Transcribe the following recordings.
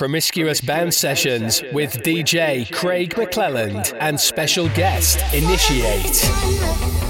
Promiscuous Band Sessions with DJ Craig McClelland and special guest Initiate.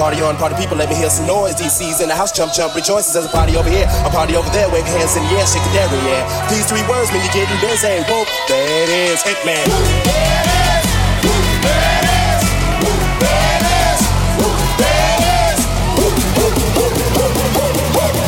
Party on, party people, let me hear some noise. DC's in the house, jump, jump, rejoices. There's a party over here, a party over there. Wave hands in the air, shake it down, yeah. These three words mean you're getting busy. Whoop, that is Hitman. Whoop, that is, whoop, that is, whoop, that is, whoop, whoop, whoop, whoop, whoop,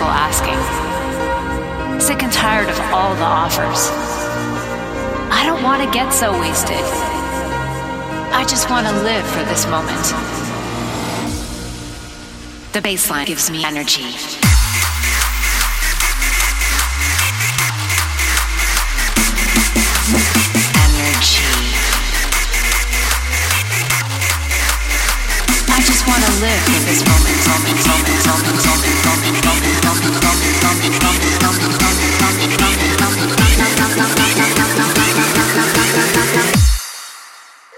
people asking. Sick and tired of all the offers. I don't want to get so wasted. I just want to live for this moment. The bassline gives me energy. Live in this moment.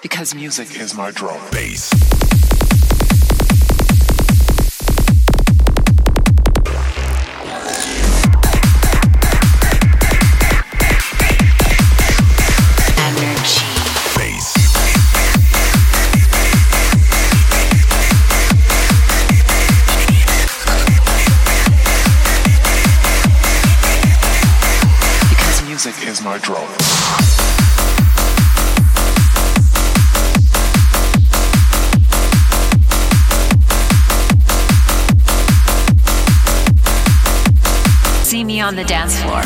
Because music is my drum. Bass. My drone. See me on the dance floor.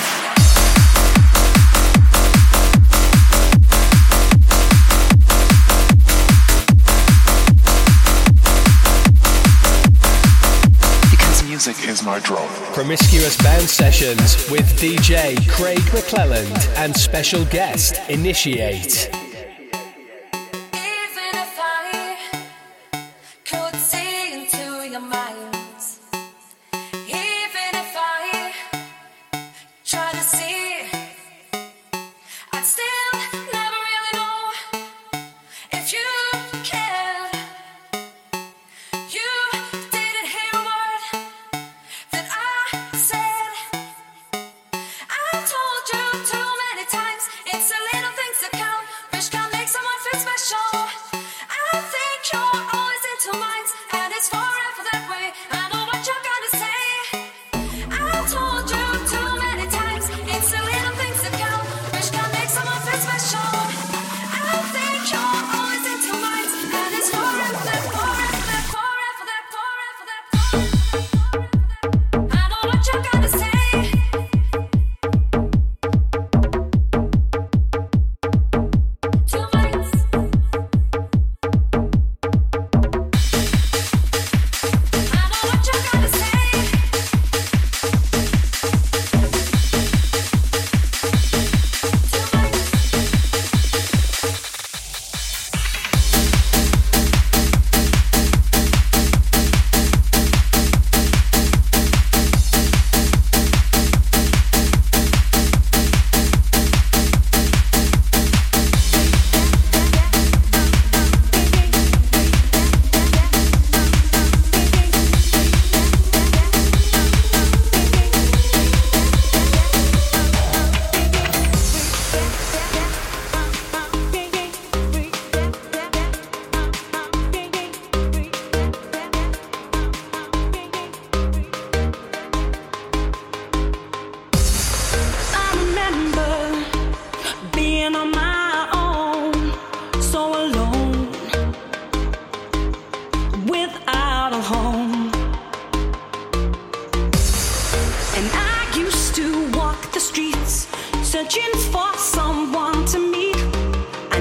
Because music is my drone. Promiscuous Bounce Sessions with DJ Craig McClelland and special guest Initiate.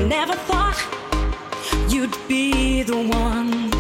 never thought you'd be the one.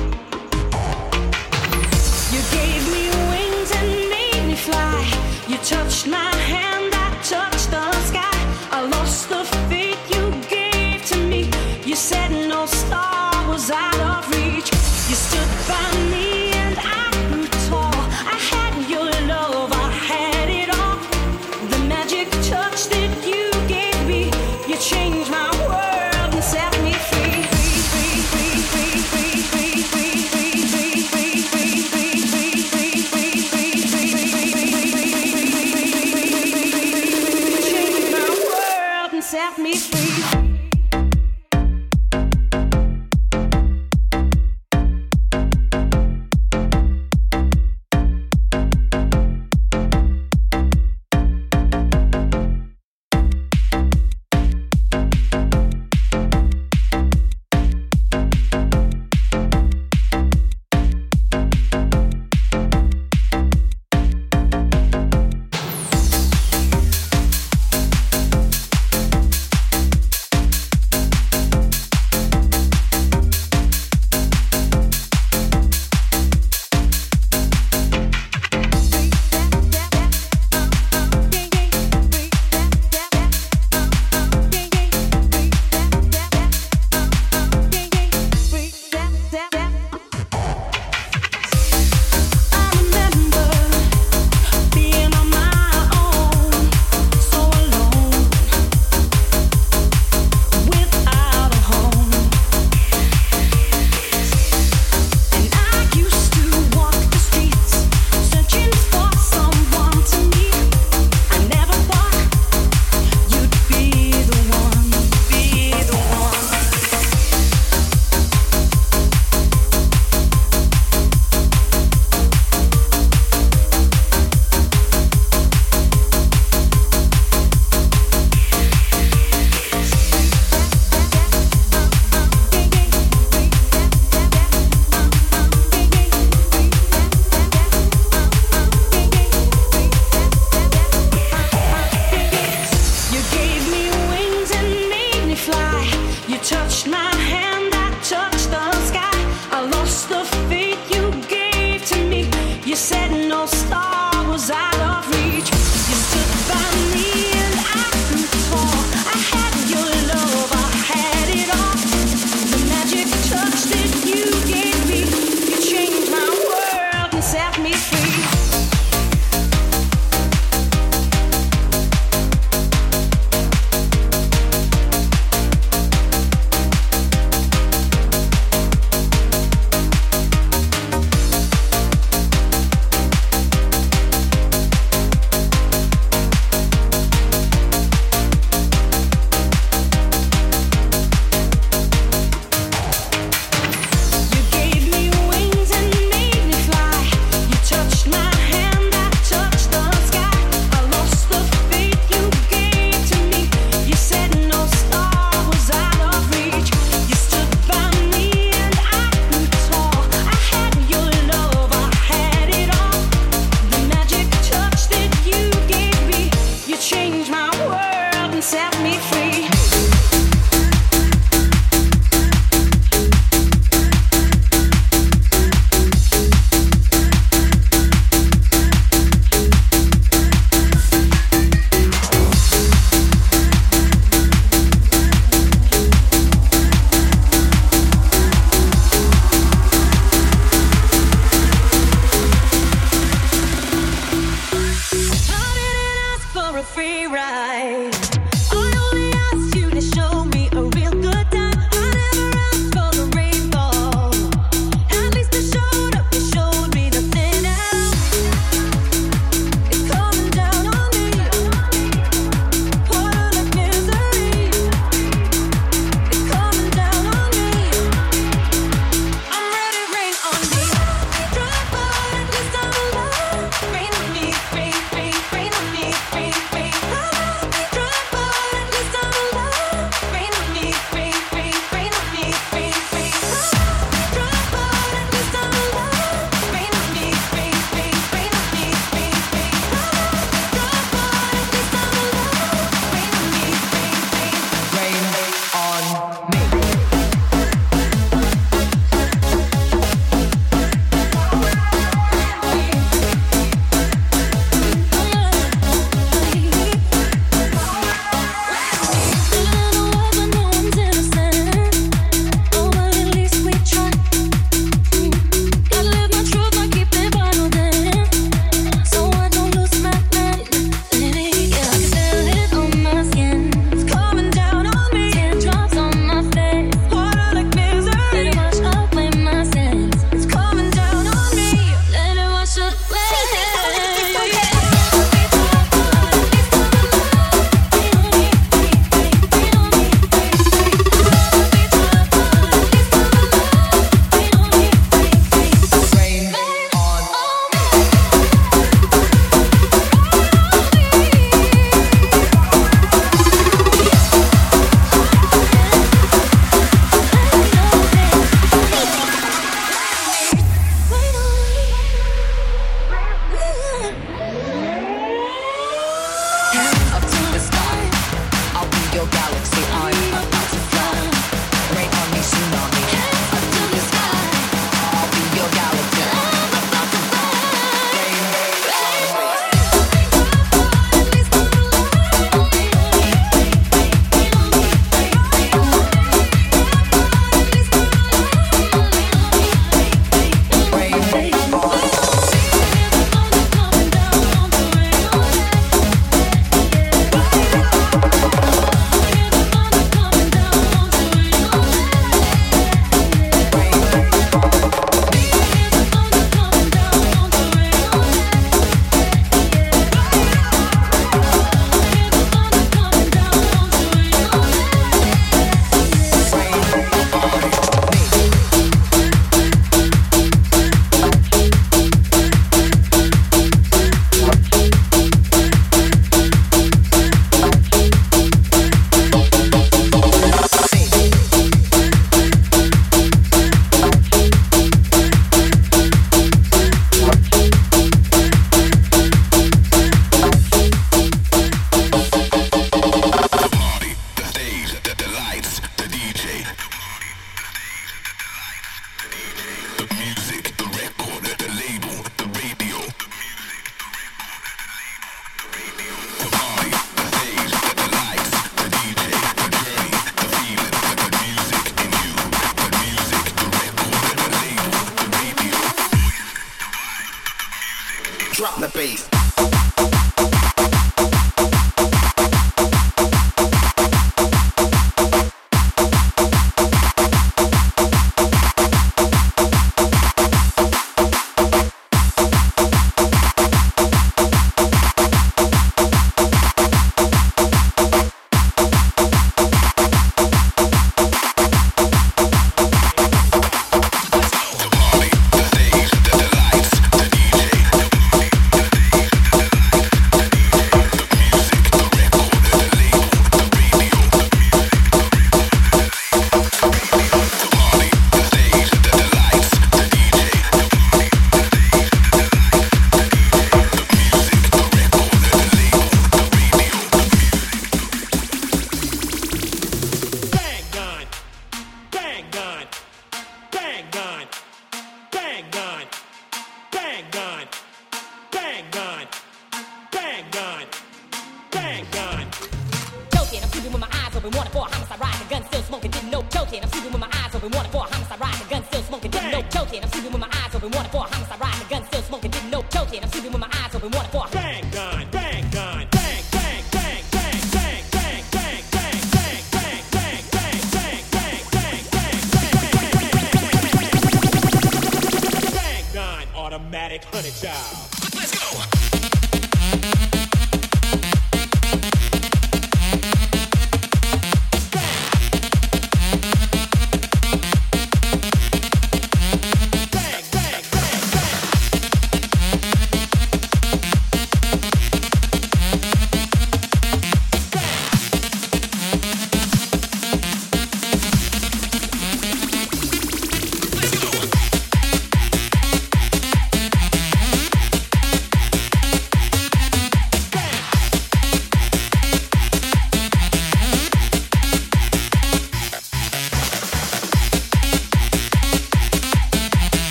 That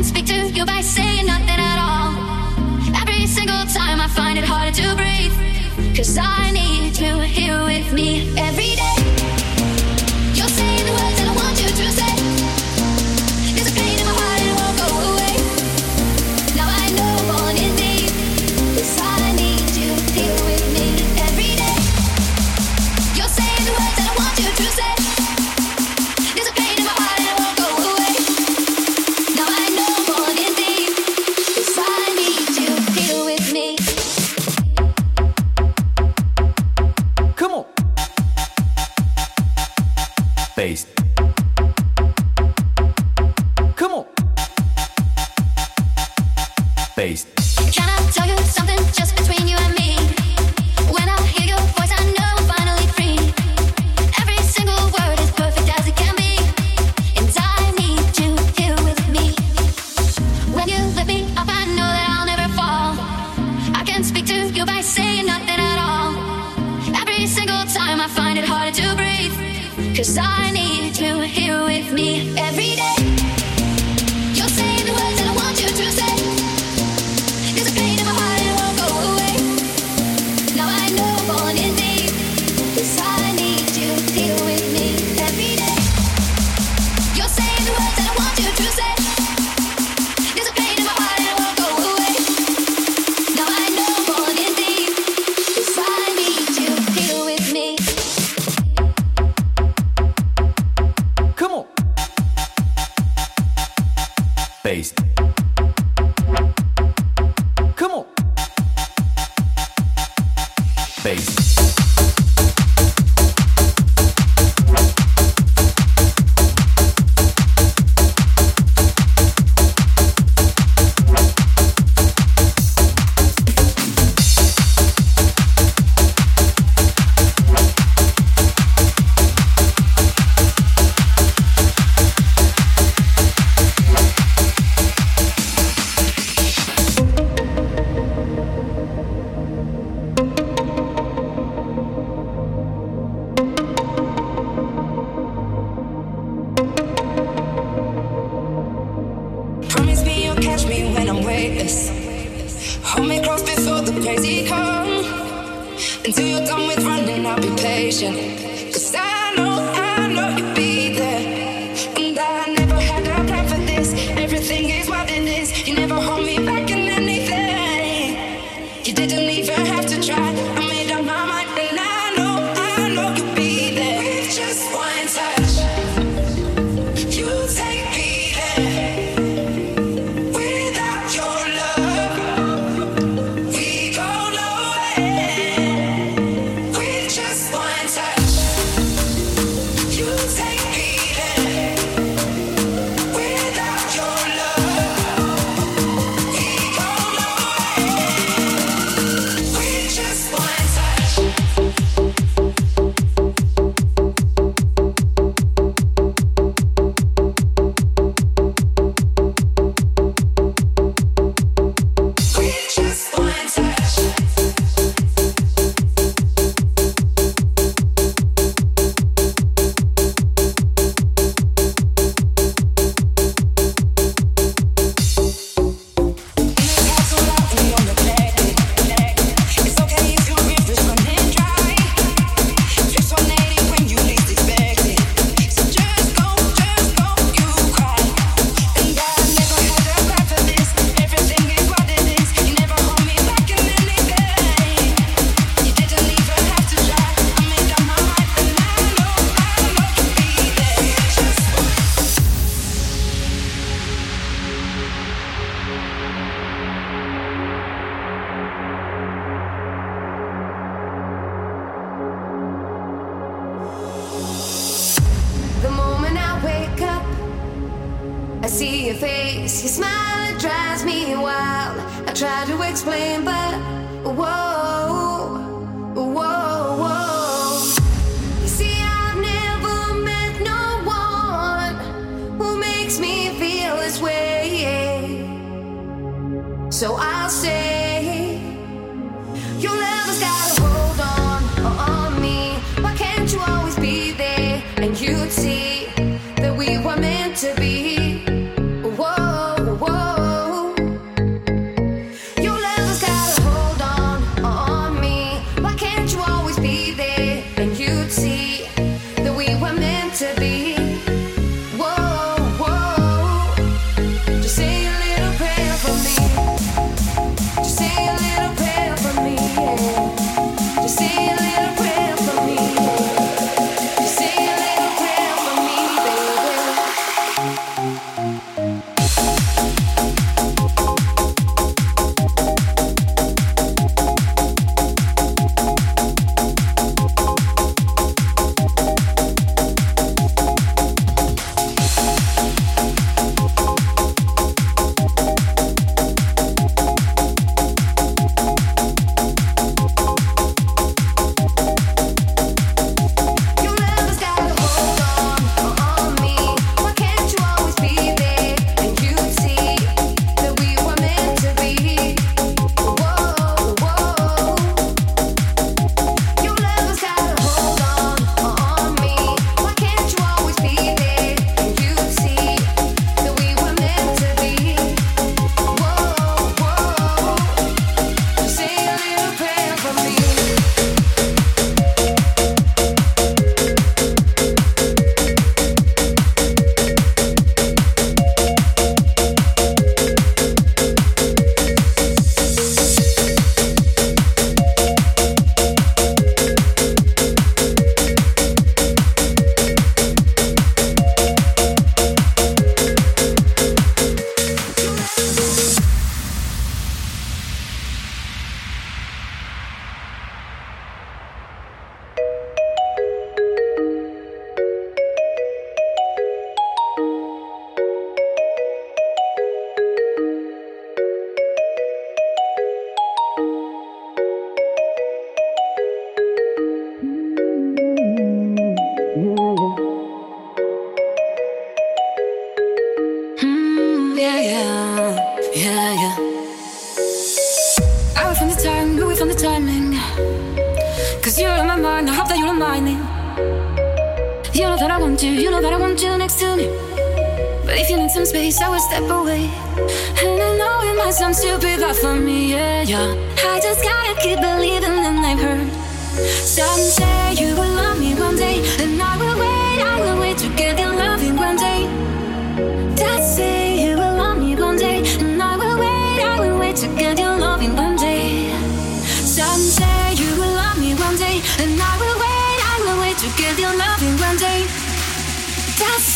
You to say. There's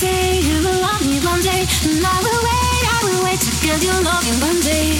you will love me one day, and I will wait, I will wait till you love me one day.